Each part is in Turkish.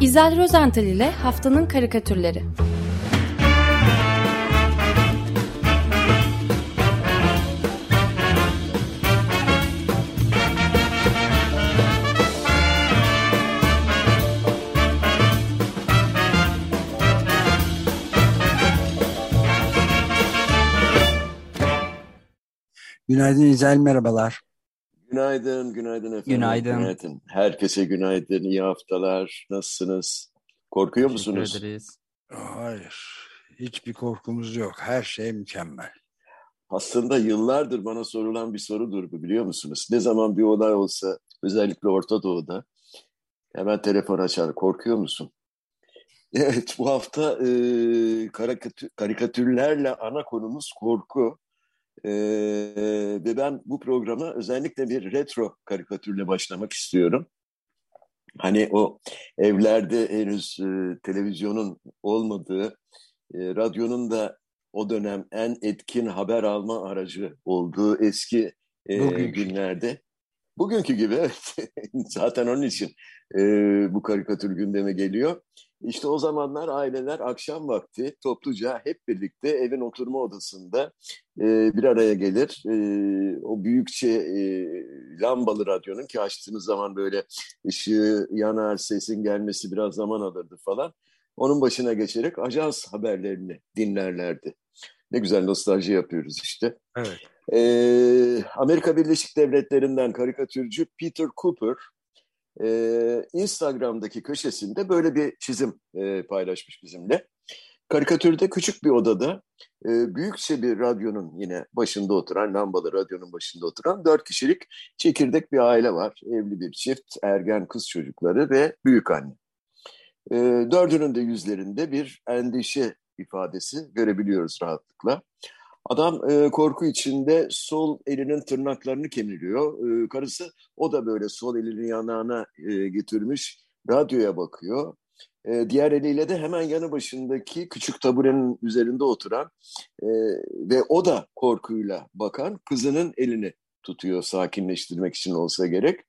İzel Rozental ile Haftanın Karikatürleri Günaydın İzel, merhabalar. Günaydın, günaydın efendim. Günaydın. günaydın. Herkese günaydın, iyi haftalar. Nasılsınız? Korkuyor Teşekkür musunuz? ederiz. Hayır, hiçbir korkumuz yok. Her şey mükemmel. Aslında yıllardır bana sorulan bir sorudur bu biliyor musunuz? Ne zaman bir olay olsa, özellikle Orta Doğu'da hemen telefon açar. Korkuyor musun? Evet, bu hafta e, karikatür, karikatürlerle ana konumuz korku. E, ve ben bu programa özellikle bir retro karikatürle başlamak istiyorum. Hani o evlerde henüz e, televizyonun olmadığı, e, radyonun da o dönem en etkin haber alma aracı olduğu eski e, Bugünkü. günlerde. Bugünkü gibi evet. Zaten onun için e, bu karikatür gündeme geliyor. İşte o zamanlar aileler akşam vakti topluca hep birlikte evin oturma odasında e, bir araya gelir. E, o büyükçe e, lambalı radyonun ki açtığınız zaman böyle ışığı yanar, sesin gelmesi biraz zaman alırdı falan. Onun başına geçerek ajans haberlerini dinlerlerdi. Ne güzel nostalji yapıyoruz işte. Evet. Ee, Amerika Birleşik Devletleri'nden karikatürcü Peter Cooper e, Instagram'daki köşesinde böyle bir çizim e, paylaşmış bizimle. Karikatürde küçük bir odada e, büyükçe bir radyonun yine başında oturan, lambalı radyonun başında oturan dört kişilik çekirdek bir aile var. Evli bir çift, ergen kız çocukları ve büyük anne. E, dördünün de yüzlerinde bir endişe ifadesi görebiliyoruz rahatlıkla. Adam e, korku içinde sol elinin tırnaklarını kemiriyor. E, karısı o da böyle sol elini yanağına e, getirmiş radyoya bakıyor. E, diğer eliyle de hemen yanı başındaki küçük taburenin üzerinde oturan e, ve o da korkuyla bakan kızının elini tutuyor sakinleştirmek için olsa gerek.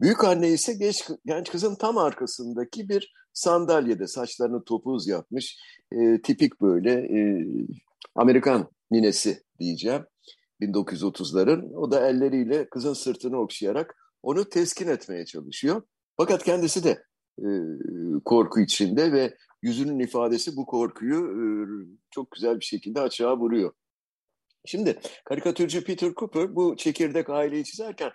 Büyük anne ise genç, genç kızın tam arkasındaki bir sandalyede saçlarını topuz yapmış. E, tipik böyle e, Amerikan ninesi diyeceğim 1930'ların. O da elleriyle kızın sırtını okşayarak onu teskin etmeye çalışıyor. Fakat kendisi de e, korku içinde ve yüzünün ifadesi bu korkuyu e, çok güzel bir şekilde açığa vuruyor. Şimdi karikatürcü Peter Cooper bu çekirdek aileyi çizerken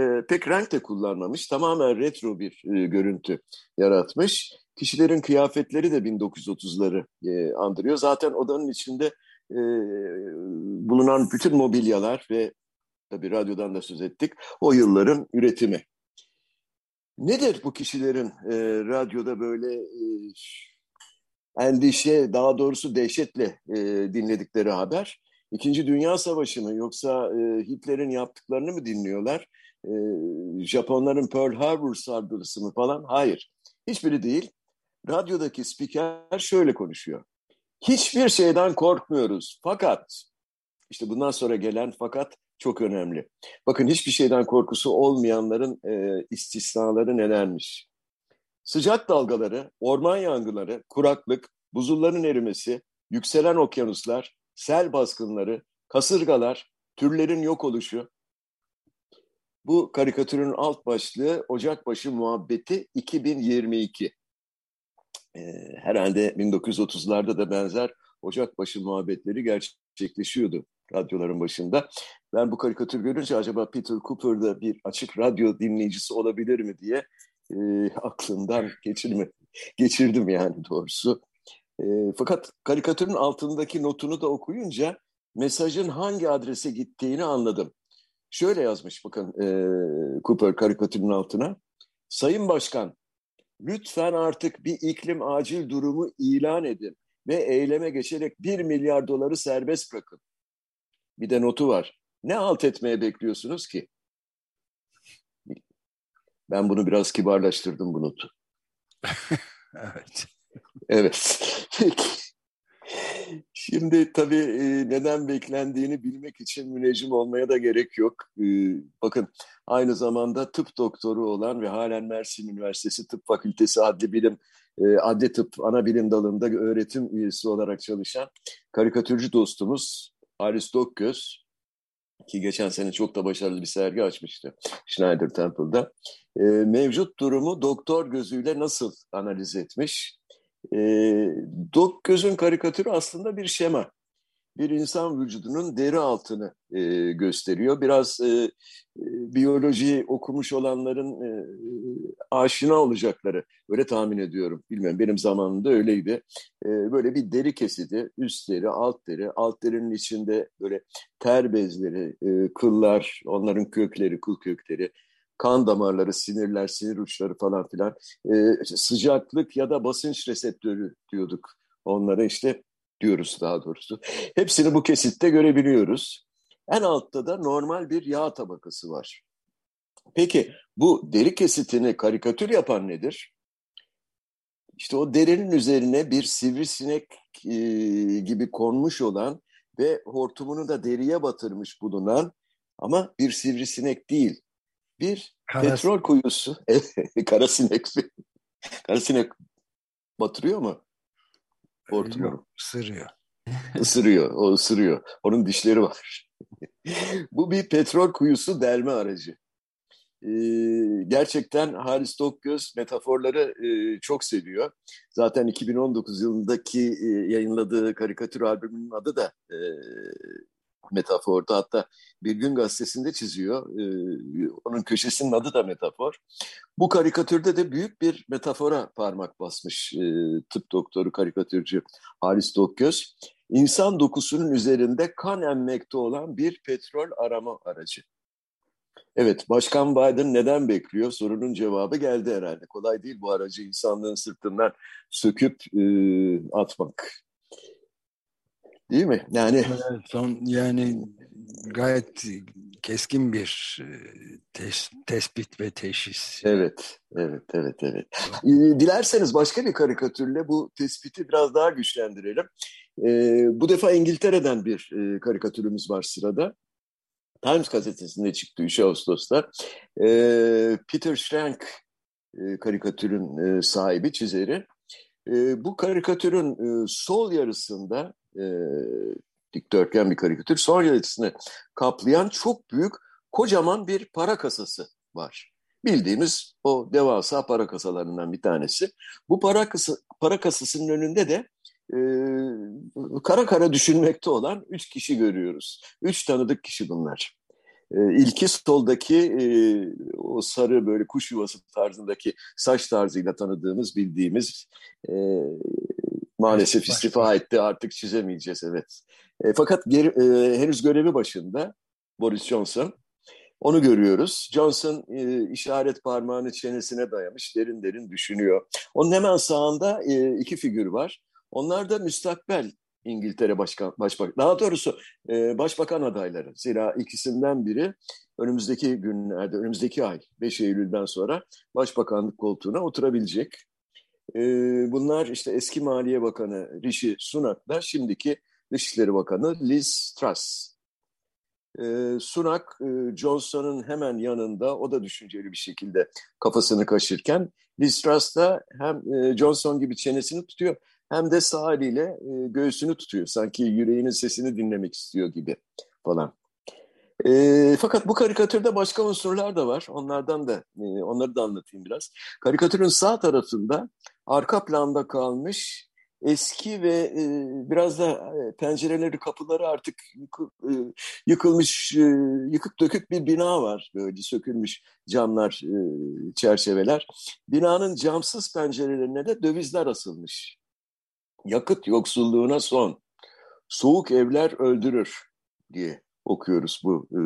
e, pek renk de kullanmamış. Tamamen retro bir e, görüntü yaratmış. Kişilerin kıyafetleri de 1930'ları e, andırıyor. Zaten odanın içinde e, bulunan bütün mobilyalar ve tabii radyodan da söz ettik o yılların üretimi. Nedir bu kişilerin e, radyoda böyle e, endişe daha doğrusu dehşetle e, dinledikleri haber? İkinci Dünya Savaşı mı yoksa e, Hitler'in yaptıklarını mı dinliyorlar? E, Japonların Pearl Harbor saldırısı mı falan? Hayır. Hiçbiri değil. Radyodaki spiker şöyle konuşuyor. Hiçbir şeyden korkmuyoruz. Fakat işte bundan sonra gelen fakat çok önemli. Bakın hiçbir şeyden korkusu olmayanların e, istisnaları nelermiş? Sıcak dalgaları, orman yangınları, kuraklık, buzulların erimesi, yükselen okyanuslar, sel baskınları, kasırgalar, türlerin yok oluşu. Bu karikatürün alt başlığı Ocakbaşı Muhabbeti 2022. Ee, herhalde 1930'larda da benzer Ocakbaşı muhabbetleri gerçekleşiyordu radyoların başında. Ben bu karikatür görünce acaba Peter Cooper'da bir açık radyo dinleyicisi olabilir mi diye e, aklımdan geçirme, geçirdim yani doğrusu. E, fakat karikatürün altındaki notunu da okuyunca mesajın hangi adrese gittiğini anladım. Şöyle yazmış bakın e, Cooper karikatürün altına. Sayın Başkan, lütfen artık bir iklim acil durumu ilan edin ve eyleme geçerek 1 milyar doları serbest bırakın. Bir de notu var. Ne alt etmeye bekliyorsunuz ki? Ben bunu biraz kibarlaştırdım bu notu. evet. Evet. Peki. Şimdi tabii e, neden beklendiğini bilmek için müneccim olmaya da gerek yok. E, bakın aynı zamanda tıp doktoru olan ve halen Mersin Üniversitesi Tıp Fakültesi Adli Bilim e, Adli Tıp ana bilim dalında öğretim üyesi olarak çalışan karikatürcü dostumuz Halis Dokgöz ki geçen sene çok da başarılı bir sergi açmıştı Schneider Temple'da. Mevcut durumu doktor gözüyle nasıl analiz etmiş? E, Dok gözün karikatürü aslında bir şema. Bir insan vücudunun deri altını e, gösteriyor. Biraz e, e, biyoloji okumuş olanların e, aşina olacakları. Böyle tahmin ediyorum. Bilmiyorum benim zamanımda öyleydi. E, böyle bir deri kesidi. Üst deri, alt deri. Alt derinin içinde böyle ter bezleri, e, kıllar, onların kökleri, kıl kökleri kan damarları, sinirler, sinir uçları falan filan e, sıcaklık ya da basınç reseptörü diyorduk onlara işte diyoruz daha doğrusu. Hepsini bu kesitte görebiliyoruz. En altta da normal bir yağ tabakası var. Peki bu deri kesitini karikatür yapan nedir? İşte o derinin üzerine bir sivrisinek e, gibi konmuş olan ve hortumunu da deriye batırmış bulunan ama bir sivrisinek değil, bir Karas... petrol kuyusu. Karasinek. Karasinek batırıyor mu? Hortumu. Yok, ısırıyor. Isırıyor, o ısırıyor. Onun dişleri var. Bu bir petrol kuyusu delme aracı. Ee, gerçekten Halis Dokgöz metaforları e, çok seviyor. Zaten 2019 yılındaki e, yayınladığı karikatür albümünün adı da e, metafordu. Hatta Bir Gün Gazetesi'nde çiziyor. Ee, onun köşesinin adı da metafor. Bu karikatürde de büyük bir metafora parmak basmış e, tıp doktoru, karikatürcü Halis Dokgöz. İnsan dokusunun üzerinde kan emmekte olan bir petrol arama aracı. Evet, Başkan Biden neden bekliyor? Sorunun cevabı geldi herhalde. Kolay değil bu aracı insanlığın sırtından söküp e, atmak. Değil mi? Yani son yani gayet keskin bir e, tes, tespit ve teşhis. Evet, evet, evet, evet. Ee, dilerseniz başka bir karikatürle bu tespiti biraz daha güçlendirelim. Ee, bu defa İngiltere'den bir e, karikatürümüz var sırada. Times gazetesinde çıktı 3 Ağustos'ta. Ee, Peter Schrank e, karikatürün e, sahibi, çizeri. E, bu karikatürün e, sol yarısında e, dikdörtgen bir karikatür. Son yarısını kaplayan çok büyük kocaman bir para kasası var. Bildiğimiz o devasa para kasalarından bir tanesi. Bu para, kasa, para kasasının önünde de e, kara kara düşünmekte olan üç kişi görüyoruz. Üç tanıdık kişi bunlar. E, ilki soldaki e, o sarı böyle kuş yuvası tarzındaki saç tarzıyla tanıdığımız, bildiğimiz e, Maalesef istifa etti artık çizemeyeceğiz evet. E, fakat geri, e, henüz görevi başında Boris Johnson. Onu görüyoruz. Johnson e, işaret parmağını çenesine dayamış derin derin düşünüyor. Onun hemen sağında e, iki figür var. Onlar da müstakbel İngiltere Başkan, Başbakan, daha doğrusu e, Başbakan adayları. Zira ikisinden biri önümüzdeki günlerde, önümüzdeki ay 5 Eylül'den sonra Başbakanlık koltuğuna oturabilecek. E, bunlar işte eski Maliye Bakanı Rishi Sunak'la şimdiki Dışişleri Bakanı Liz Truss. E, Sunak e, Johnson'ın hemen yanında o da düşünceli bir şekilde kafasını kaşırken Liz Truss da hem e, Johnson gibi çenesini tutuyor hem de sağ eliyle e, göğsünü tutuyor. Sanki yüreğinin sesini dinlemek istiyor gibi falan. E, fakat bu karikatürde başka unsurlar da var. Onlardan da e, onları da anlatayım biraz. Karikatürün sağ tarafında arka planda kalmış eski ve e, biraz da e, pencereleri, kapıları artık yıkı, e, yıkılmış, e, yıkık dökük bir bina var. Böyle sökülmüş camlar, e, çerçeveler. Binanın camsız pencerelerine de dövizler asılmış. Yakıt yoksulluğuna son. Soğuk evler öldürür diye okuyoruz bu e,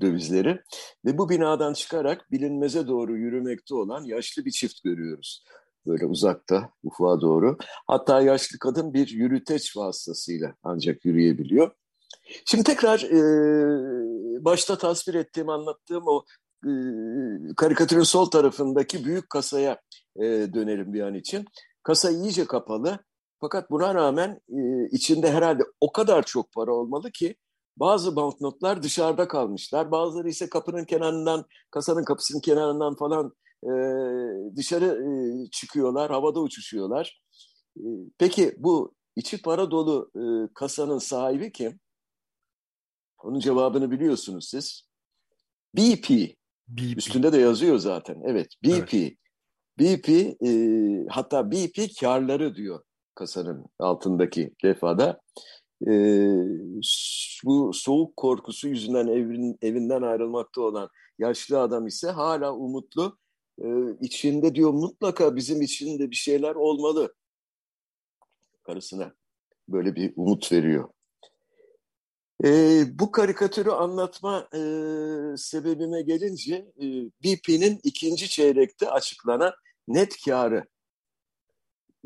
dövizleri. Ve bu binadan çıkarak bilinmeze doğru yürümekte olan yaşlı bir çift görüyoruz. Böyle uzakta, ufuğa doğru. Hatta yaşlı kadın bir yürüteç vasıtasıyla ancak yürüyebiliyor. Şimdi tekrar e, başta tasvir ettiğim, anlattığım o e, karikatürün sol tarafındaki büyük kasaya e, dönelim bir an için. Kasa iyice kapalı Fakat buna rağmen e, içinde herhalde o kadar çok para olmalı ki bazı banknotlar dışarıda kalmışlar. Bazıları ise kapının kenarından, kasanın kapısının kenarından falan e, dışarı e, çıkıyorlar, havada uçuşuyorlar. E, peki bu içi para dolu e, kasanın sahibi kim? Onun cevabını biliyorsunuz siz. BP. BP. Üstünde de yazıyor zaten. Evet, BP. Evet. BP e, hatta BP karları diyor kasanın altındaki defada. E, bu soğuk korkusu yüzünden evin, evinden ayrılmakta olan yaşlı adam ise hala umutlu. E, içinde diyor mutlaka bizim için de bir şeyler olmalı. Karısına böyle bir umut veriyor. E, bu karikatürü anlatma e, sebebime gelince e, BP'nin ikinci çeyrekte açıklanan net karı.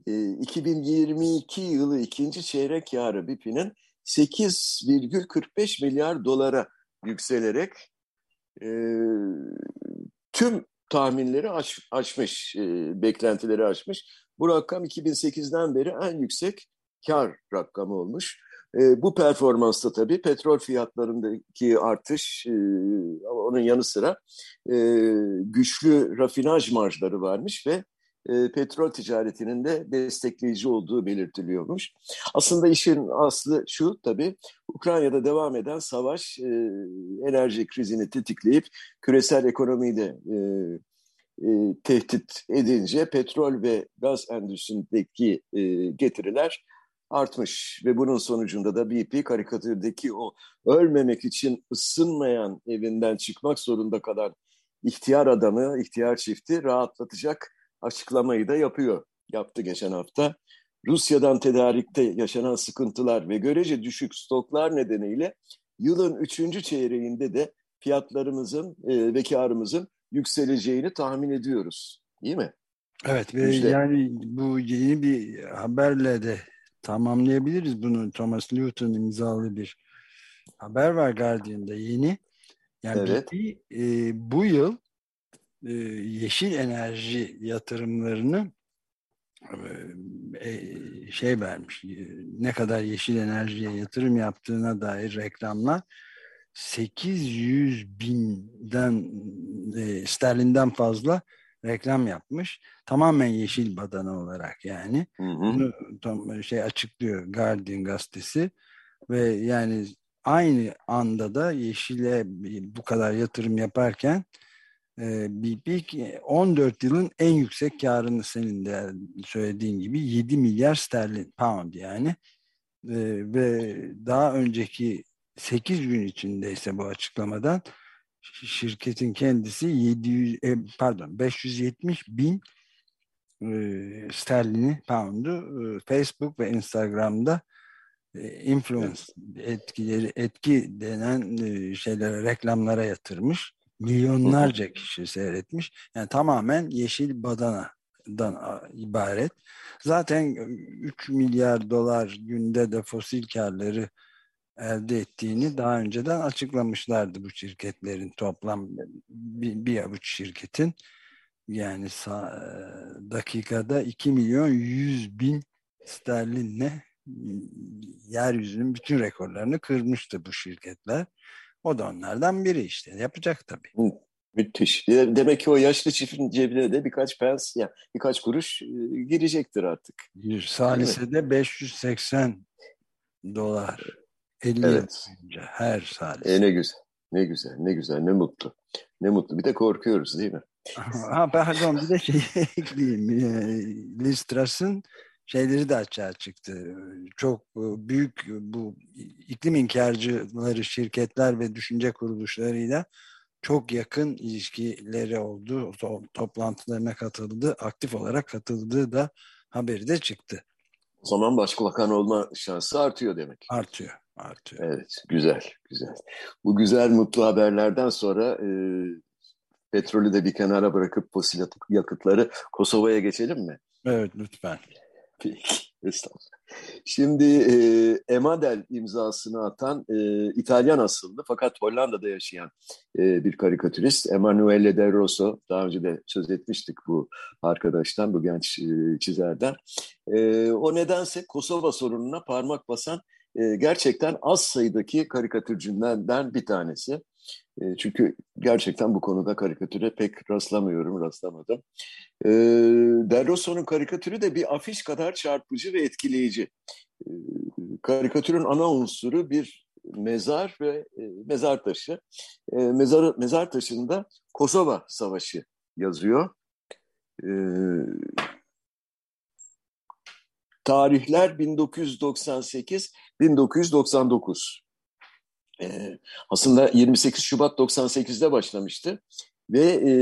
E, 2022 yılı ikinci çeyrek karı BP'nin 8,45 milyar dolara yükselerek e, tüm tahminleri aş, aşmış, e, beklentileri aşmış. Bu rakam 2008'den beri en yüksek kar rakamı olmuş. E, bu performansta tabii petrol fiyatlarındaki artış, e, onun yanı sıra e, güçlü rafinaj marjları varmış ve e, petrol ticaretinin de destekleyici olduğu belirtiliyormuş. Aslında işin aslı şu tabii, Ukrayna'da devam eden savaş e, enerji krizini tetikleyip küresel ekonomiyi de e, tehdit edince petrol ve gaz endüstrisindeki getiriler artmış ve bunun sonucunda da BP karikatürdeki o ölmemek için ısınmayan evinden çıkmak zorunda kalan ihtiyar adamı, ihtiyar çifti rahatlatacak açıklamayı da yapıyor. Yaptı geçen hafta. Rusya'dan tedarikte yaşanan sıkıntılar ve görece düşük stoklar nedeniyle yılın üçüncü çeyreğinde de fiyatlarımızın e, ve karımızın yükseleceğini tahmin ediyoruz. Değil mi? Evet ve işte, yani bu yeni bir haberle de tamamlayabiliriz bunu. Thomas Newton imzalı bir haber var Guardian'da yeni. Yani evet. BP, e, bu yıl e, yeşil enerji yatırımlarını e, şey vermiş. E, ne kadar yeşil enerjiye yatırım yaptığına dair reklamlar 800 binden e, sterlinden fazla reklam yapmış. Tamamen yeşil badana olarak yani. Hı hı. Bunu tam şey açıklıyor Guardian gazetesi ve yani aynı anda da yeşile bu kadar yatırım yaparken e, BP 14 yılın en yüksek karını senin de söylediğin gibi 7 milyar sterlin pound yani e, ve daha önceki 8 gün içindeyse bu açıklamadan şirketin kendisi 700 e, pardon 570 bin e, sterlini pound'u e, Facebook ve Instagram'da influence etkileri etki denen şeylere reklamlara yatırmış. Milyonlarca kişi seyretmiş. Yani tamamen yeşil badanadan ibaret. Zaten 3 milyar dolar günde de fosil karları elde ettiğini daha önceden açıklamışlardı bu şirketlerin toplam bir, bir avuç şirketin yani dakikada 2 milyon 100 bin sterlinle yeryüzünün bütün rekorlarını kırmıştı bu şirketler. O da onlardan biri işte. Yapacak tabii. Müthiş. Demek ki o yaşlı çiftin cebine de birkaç pens, yani birkaç kuruş girecektir artık. Salise'de 580 dolar 50 evet. boyunca her salise. E ne güzel, ne güzel, ne güzel, ne mutlu. Ne mutlu. Bir de korkuyoruz değil mi? ha, pardon bir de şey ekleyeyim. E, Liz Truss'ın şeyleri de açığa çıktı. Çok e, büyük bu iklim inkarcıları şirketler ve düşünce kuruluşlarıyla çok yakın ilişkileri oldu. Toplantılarına katıldı. Aktif olarak katıldığı da haberi de çıktı. O zaman başbakan olma şansı artıyor demek. Artıyor artıyor. Evet, güzel, güzel. Bu güzel, mutlu haberlerden sonra e, petrolü de bir kenara bırakıp fosil yakıtları Kosova'ya geçelim mi? Evet, lütfen. Peki. Estağfurullah. Şimdi e, Emadel imzasını atan e, İtalyan asıllı fakat Hollanda'da yaşayan e, bir karikatürist Emanuele Del Rosso. Daha önce de söz etmiştik bu arkadaştan, bu genç e, çizerden. E, o nedense Kosova sorununa parmak basan e, gerçekten az sayıdaki karikatürcülerden bir tanesi. E, çünkü gerçekten bu konuda karikatüre pek rastlamıyorum, rastlamadım. E, Del Rosso'nun karikatürü de bir afiş kadar çarpıcı ve etkileyici. E, karikatürün ana unsuru bir mezar ve e, mezar taşı. E, mezar, mezar taşında Kosova Savaşı yazıyor. E, tarihler 1998-1999. Ee, aslında 28 Şubat 98'de başlamıştı ve e,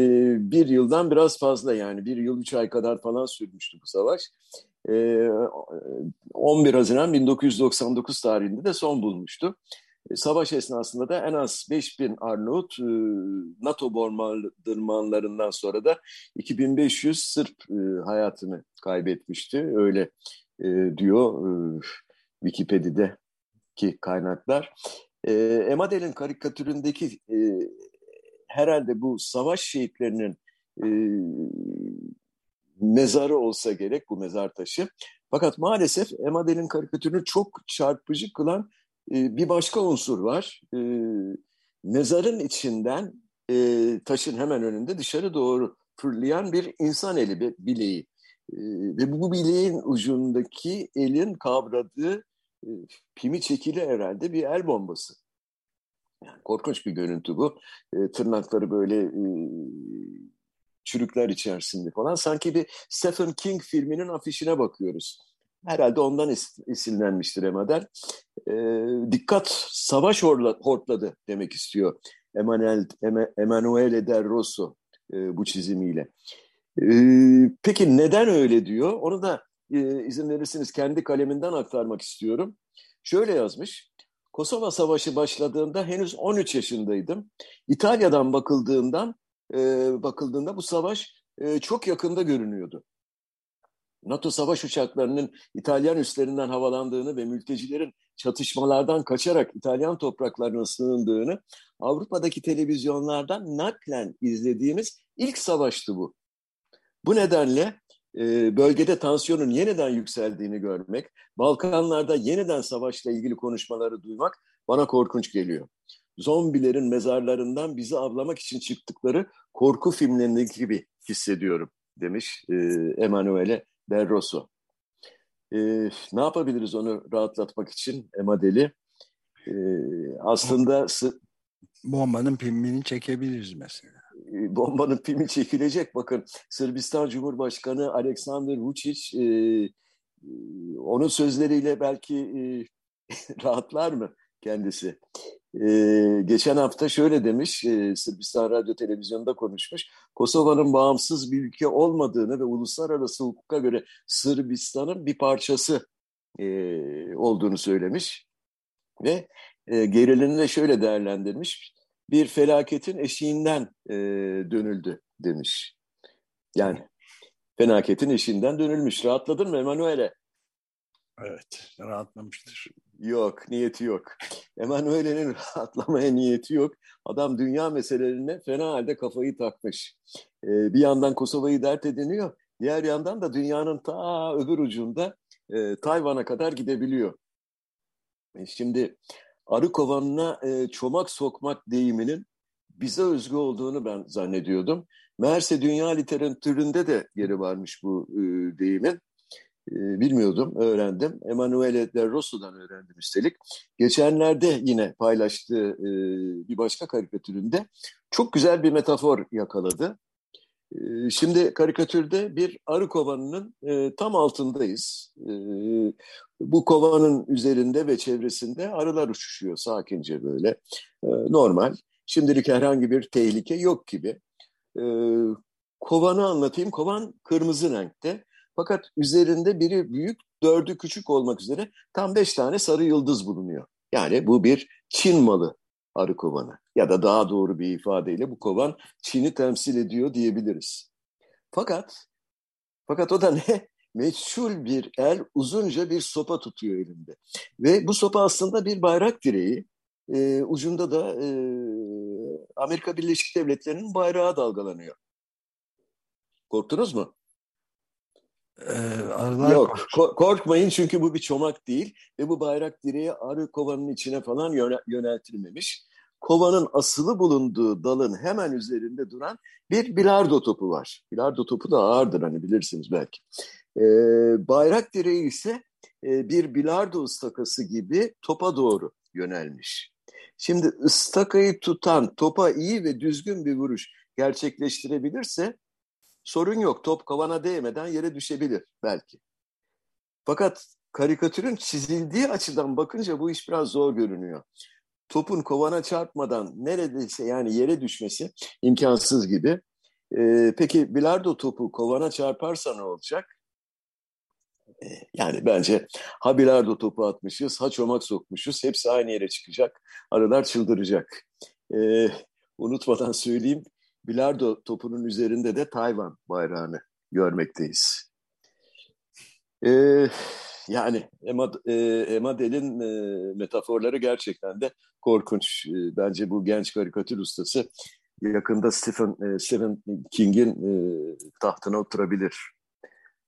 bir yıldan biraz fazla yani bir yıl üç ay kadar falan sürmüştü bu savaş. E, 11 Haziran 1999 tarihinde de son bulmuştu. E, savaş esnasında da en az 5000 Arnavut e, NATO bombardırmanlarından sonra da 2500 Sırp e, hayatını kaybetmişti. Öyle e, diyor e, Wikipedia'daki kaynaklar. E, Emadel'in karikatüründeki e, herhalde bu savaş şehitlerinin e, mezarı olsa gerek bu mezar taşı. Fakat maalesef Emadel'in karikatürünü çok çarpıcı kılan e, bir başka unsur var. E, mezarın içinden e, taşın hemen önünde dışarı doğru fırlayan bir insan eli, bir bileği. E, ve bu bileğin ucundaki elin kavradığı e, pimi çekili herhalde bir el bombası. Yani korkunç bir görüntü bu. E, tırnakları böyle e, çürükler içerisinde falan. Sanki bir Stephen King filminin afişine bakıyoruz. Herhalde ondan es esinlenmiştir Emader. E, dikkat savaş hortladı demek istiyor Emanuel, Emanuele Del Rosso e, bu çizimiyle. E, peki neden öyle diyor? Onu da e, izin verirseniz kendi kaleminden aktarmak istiyorum. Şöyle yazmış. Kosova Savaşı başladığında henüz 13 yaşındaydım. İtalya'dan bakıldığından e, bakıldığında bu savaş e, çok yakında görünüyordu. NATO savaş uçaklarının İtalyan üstlerinden havalandığını ve mültecilerin çatışmalardan kaçarak İtalyan topraklarına sığındığını Avrupa'daki televizyonlardan naklen izlediğimiz ilk savaştı bu. Bu nedenle e, bölgede tansiyonun yeniden yükseldiğini görmek, Balkanlarda yeniden savaşla ilgili konuşmaları duymak bana korkunç geliyor. Zombilerin mezarlarından bizi avlamak için çıktıkları korku filmlerindeki gibi hissediyorum demiş e, Emanuele Del Rosso. E, ne yapabiliriz onu rahatlatmak için Emadeli? E, aslında... Bombanın filmini çekebiliriz mesela. Bombanın pimi çekilecek. Bakın Sırbistan Cumhurbaşkanı Aleksandar Vučić e, e, onun sözleriyle belki e, rahatlar mı kendisi? E, geçen hafta şöyle demiş, e, Sırbistan Radyo Televizyonu'nda konuşmuş. Kosova'nın bağımsız bir ülke olmadığını ve uluslararası hukuka göre Sırbistan'ın bir parçası e, olduğunu söylemiş. Ve e, gerilini de şöyle değerlendirmiş bir felaketin eşiğinden e, dönüldü demiş. Yani felaketin eşiğinden dönülmüş. Rahatladın mı Emanuele? Evet, rahatlamıştır. Yok, niyeti yok. Emanuele'nin rahatlamaya niyeti yok. Adam dünya meselelerine fena halde kafayı takmış. Ee, bir yandan Kosova'yı dert ediniyor, diğer yandan da dünyanın ta öbür ucunda e, Tayvan'a kadar gidebiliyor. E şimdi arı kovanına e, çomak sokmak deyiminin bize özgü olduğunu ben zannediyordum. Meğerse dünya literatüründe de yeri varmış bu e, deyimin. E, bilmiyordum, öğrendim. Emanuele de Rosso'dan öğrendim üstelik. Geçenlerde yine paylaştığı e, bir başka karikatüründe çok güzel bir metafor yakaladı. E, şimdi karikatürde bir arı kovanının e, tam altındayız. E, bu kovanın üzerinde ve çevresinde arılar uçuşuyor sakince böyle. E, normal. Şimdilik herhangi bir tehlike yok gibi. Kovanı anlatayım. Kovan kırmızı renkte. Fakat üzerinde biri büyük, dördü küçük olmak üzere tam beş tane sarı yıldız bulunuyor. Yani bu bir Çin malı arı kovanı. Ya da daha doğru bir ifadeyle bu kovan Çin'i temsil ediyor diyebiliriz. Fakat fakat o da ne? meçhul bir el uzunca bir sopa tutuyor elinde. Ve bu sopa aslında bir bayrak direği. E, ucunda da e, Amerika Birleşik Devletleri'nin bayrağı dalgalanıyor. Korktunuz mu? Ee, Yok kork korkmayın çünkü bu bir çomak değil ve bu bayrak direği arı kovanın içine falan yöneltilmemiş. Kovanın asılı bulunduğu dalın hemen üzerinde duran bir bilardo topu var. Bilardo topu da ağırdır hani bilirsiniz belki. Ee, bayrak direği ise e, bir bilardo ıstakası gibi topa doğru yönelmiş. Şimdi ıstakayı tutan topa iyi ve düzgün bir vuruş gerçekleştirebilirse sorun yok. Top kavana değmeden yere düşebilir belki. Fakat karikatürün çizildiği açıdan bakınca bu iş biraz zor görünüyor. Topun kovana çarpmadan neredeyse yani yere düşmesi imkansız gibi. Ee, peki bilardo topu kovana çarparsa ne olacak? Ee, yani bence ha bilardo topu atmışız, ha çomak sokmuşuz. Hepsi aynı yere çıkacak. Arılar çıldıracak. Ee, unutmadan söyleyeyim. Bilardo topunun üzerinde de Tayvan bayrağını görmekteyiz. Ee, yani Emad, e, Emadel'in e, metaforları gerçekten de korkunç. E, bence bu genç karikatür ustası yakında Stephen, e, Stephen King'in e, tahtına oturabilir.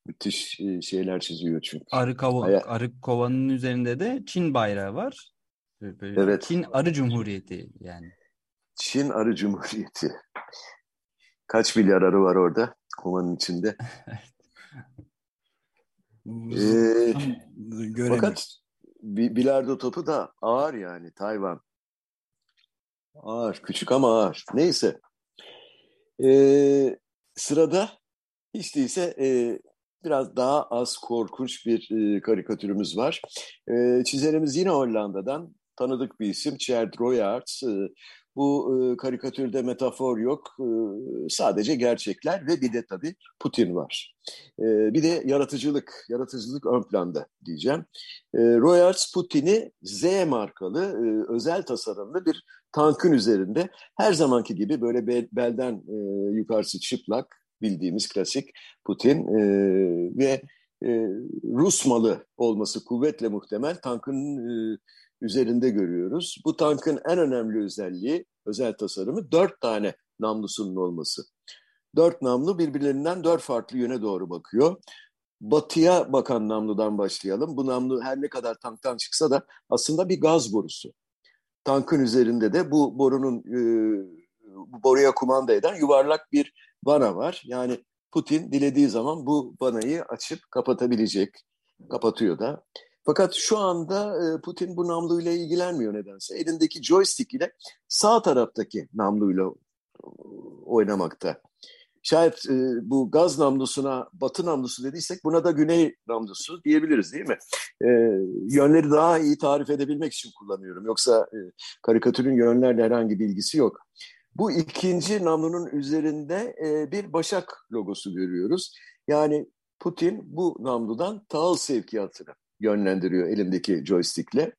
Müthiş e, şeyler çiziyor çünkü. Arı, kova, Aya... arı kovanın üzerinde de Çin bayrağı var. Böyle evet. Çin Arı Cumhuriyeti yani. Çin Arı Cumhuriyeti. Kaç milyar arı var orada kovanın içinde? ee, fakat bilardo topu da ağır yani Tayvan. Ağır, küçük ama ağır. Neyse. Ee, sırada hiç değilse e, biraz daha az korkunç bir e, karikatürümüz var. E, çizerimiz yine Hollanda'dan tanıdık bir isim. Chad Royards. E, bu e, karikatürde metafor yok. E, sadece gerçekler ve bir de tabii Putin var. E, bir de yaratıcılık, yaratıcılık ön planda diyeceğim. E, Royals Putin'i Z markalı e, özel tasarımlı bir tankın üzerinde her zamanki gibi böyle bel, belden e, yukarısı çıplak bildiğimiz klasik Putin e, ve e, Rus malı olması kuvvetle muhtemel tankın e, üzerinde görüyoruz. Bu tankın en önemli özelliği, özel tasarımı dört tane namlusunun olması. Dört namlu birbirlerinden dört farklı yöne doğru bakıyor. Batıya bakan namludan başlayalım. Bu namlu her ne kadar tanktan çıksa da aslında bir gaz borusu. Tankın üzerinde de bu borunun e, boruya kumanda eden yuvarlak bir vana var. Yani Putin dilediği zaman bu vanayı açıp kapatabilecek. Kapatıyor da. Fakat şu anda e, Putin bu namluyla ilgilenmiyor nedense. Elindeki joystick ile sağ taraftaki namluyla e, oynamakta. Şayet e, bu gaz namlusuna batı namlusu dediysek buna da güney namlusu diyebiliriz değil mi? Yönleri daha iyi tarif edebilmek için kullanıyorum. Yoksa karikatürün yönlerle herhangi bilgisi yok. Bu ikinci namlunun üzerinde bir başak logosu görüyoruz. Yani Putin bu namludan tahıl sevkiyatını yönlendiriyor elindeki joystickle.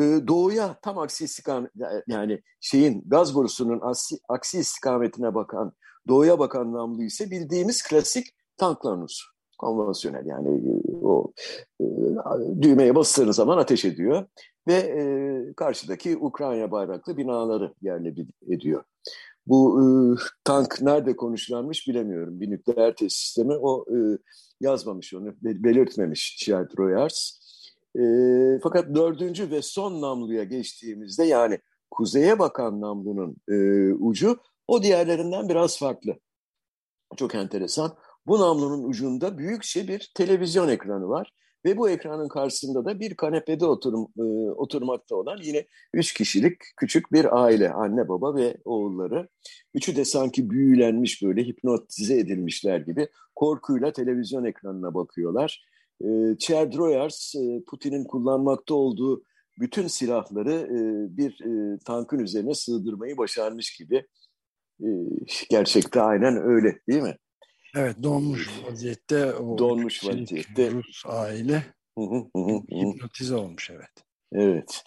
Ee, doğuya tam aksi istikamet yani şeyin gaz borusunun aksi, aksi istikametine bakan doğuya bakan namlu ise bildiğimiz klasik tank namlusu. Konvansiyonel yani e, o e, düğmeye bastığınız zaman ateş ediyor ve e, karşıdaki Ukrayna bayraklı binaları yerle ediyor. Bu e, tank nerede konuşlanmış bilemiyorum. Bir nükleer tesis sistemi o e, yazmamış onu, belirtmemiş Child Royars. E, fakat dördüncü ve son namluya geçtiğimizde yani kuzeye bakan namlunun e, ucu o diğerlerinden biraz farklı. Çok enteresan. Bu namlunun ucunda büyükçe bir televizyon ekranı var. Ve bu ekranın karşısında da bir kanepede oturum, e, oturmakta olan yine üç kişilik küçük bir aile, anne baba ve oğulları. Üçü de sanki büyülenmiş böyle hipnotize edilmişler gibi korkuyla televizyon ekranına bakıyorlar. E, Chad Royars, e, Putin'in kullanmakta olduğu bütün silahları e, bir e, tankın üzerine sığdırmayı başarmış gibi. E, gerçekte aynen öyle değil mi? Evet donmuş vaziyette. O donmuş vaziyette. Rus aile hipnotize olmuş evet. Evet.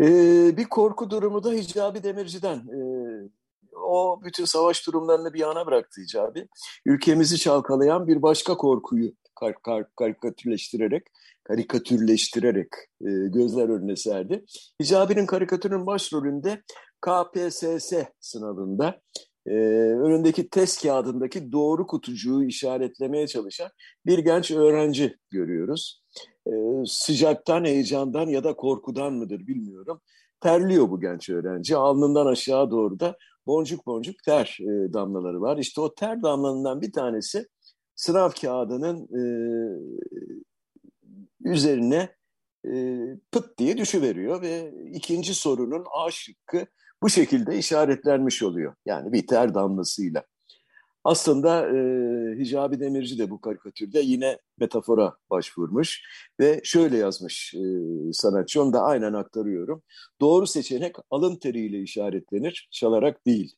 Ee, bir korku durumu da Hicabi Demirci'den. Ee, o bütün savaş durumlarını bir yana bıraktı Hicabi. Ülkemizi çalkalayan bir başka korkuyu kar, kar, karikatürleştirerek karikatürleştirerek e, gözler önüne serdi. Hicabi'nin karikatürün başrolünde KPSS sınavında e, önündeki test kağıdındaki doğru kutucuğu işaretlemeye çalışan bir genç öğrenci görüyoruz. E, sıcaktan, heyecandan ya da korkudan mıdır bilmiyorum. Terliyor bu genç öğrenci. Alnından aşağı doğru da boncuk boncuk ter e, damlaları var. İşte o ter damlanından bir tanesi sınav kağıdının e, üzerine e, pıt diye düşüveriyor ve ikinci sorunun A şıkkı bu şekilde işaretlenmiş oluyor. Yani bir ter damlasıyla. Aslında e, Hicabi Demirci de bu karikatürde yine metafora başvurmuş ve şöyle yazmış e, sanatçı, onu da aynen aktarıyorum. Doğru seçenek alın teriyle işaretlenir, çalarak değil.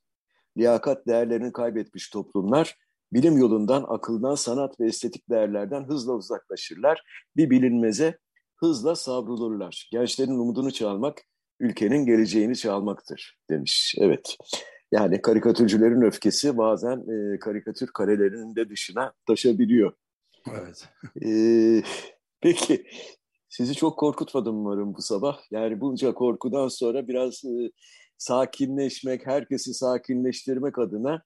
Liyakat değerlerini kaybetmiş toplumlar bilim yolundan, akıldan, sanat ve estetik değerlerden hızla uzaklaşırlar. Bir bilinmeze hızla savrulurlar. Gençlerin umudunu çalmak, ülkenin geleceğini çalmaktır demiş. Evet. Yani karikatürcülerin öfkesi bazen e, karikatür karelerinin de dışına taşabiliyor. Evet. E, peki sizi çok korkutmadım umarım bu sabah. Yani bunca korkudan sonra biraz e, sakinleşmek, herkesi sakinleştirmek adına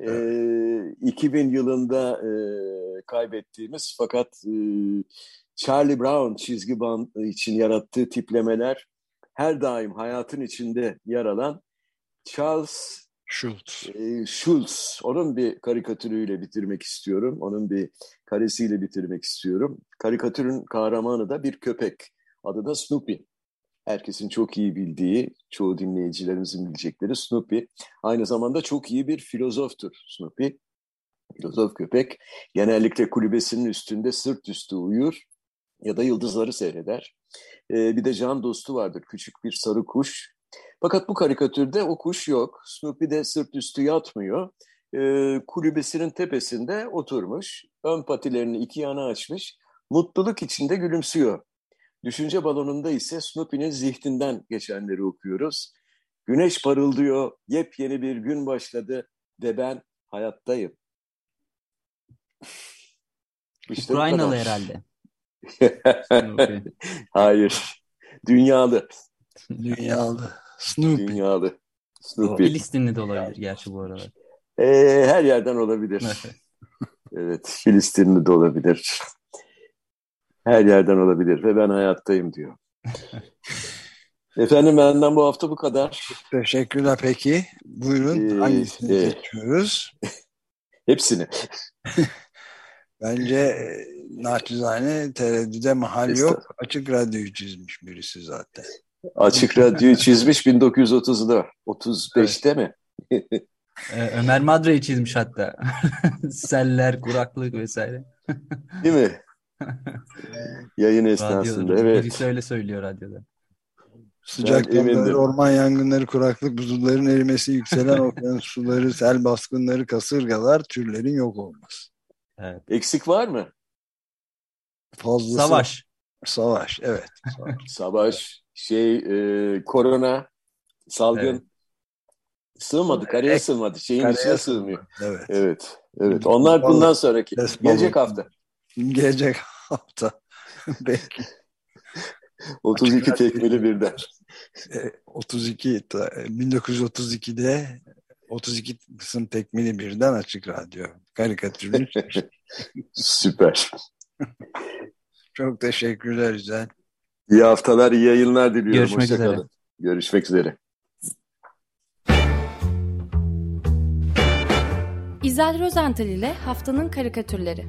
evet. e, 2000 yılında e, kaybettiğimiz fakat e, Charlie Brown çizgi band için yarattığı tiplemeler her daim hayatın içinde yer alan Charles Schultz. E, Schultz. Onun bir karikatürüyle bitirmek istiyorum. Onun bir karesiyle bitirmek istiyorum. Karikatürün kahramanı da bir köpek. Adı da Snoopy. Herkesin çok iyi bildiği, çoğu dinleyicilerimizin bilecekleri Snoopy. Aynı zamanda çok iyi bir filozoftur Snoopy. Filozof köpek genellikle kulübesinin üstünde sırt üstü uyur ya da yıldızları seyreder. Ee, bir de can dostu vardır, küçük bir sarı kuş. Fakat bu karikatürde o kuş yok. Snoopy de sırt üstü yatmıyor. Ee, kulübesinin tepesinde oturmuş. Ön patilerini iki yana açmış. Mutluluk içinde gülümsüyor. Düşünce balonunda ise Snoopy'nin zihninden geçenleri okuyoruz. Güneş parıldıyor, yepyeni bir gün başladı ve ben hayattayım. İşte Ukraynalı herhalde. Hayır. Dünyalı. Dünyalı. Snoopy. Dünyalı. Snoopy. Filistinli de olabilir gerçi bu aralar. Ee, her yerden olabilir. evet, Filistinli de olabilir. Her yerden olabilir ve ben hayattayım diyor. Efendim benden bu hafta bu kadar. Teşekkürler peki. Buyurun ee, hangisini e, geçiyoruz? Hepsini. Bence e, naçizane tereddüde mahal yok. Açık radyoyu çizmiş birisi zaten. Açık radyoyu çizmiş 1930'da. 35'te mi? Ee, Ömer Madre'yi çizmiş hatta. Seller, kuraklık vesaire. Değil mi? Yayın esnasında. Radyoda, evet. Birisi öyle söylüyor radyoda. Sıcak orman yangınları, kuraklık, buzulların erimesi, yükselen okyanus suları, sel baskınları, kasırgalar, türlerin yok olması. Evet. Eksik var mı? Fazlası. Savaş. Savaş, evet. Savaş, şey, e, korona, salgın. Evet. Sığmadı, kareye Ek, sığmadı. Şeyin kareye içine sığmıyor. Evet. Evet. Evet. Onlar bundan sonraki. Gelecek hafta. Gelecek hafta. Belki. 32 tekmeli birden. 32 1932'de 32 kısım tekmeli birden açık radyo. Karikatürün. Süper. Çok teşekkürler Güzel. İyi haftalar, iyi yayınlar diliyorum. Görüşmek Hoşça üzere. Kalın. Görüşmek üzere. İzel Rozental ile Haftanın Karikatürleri.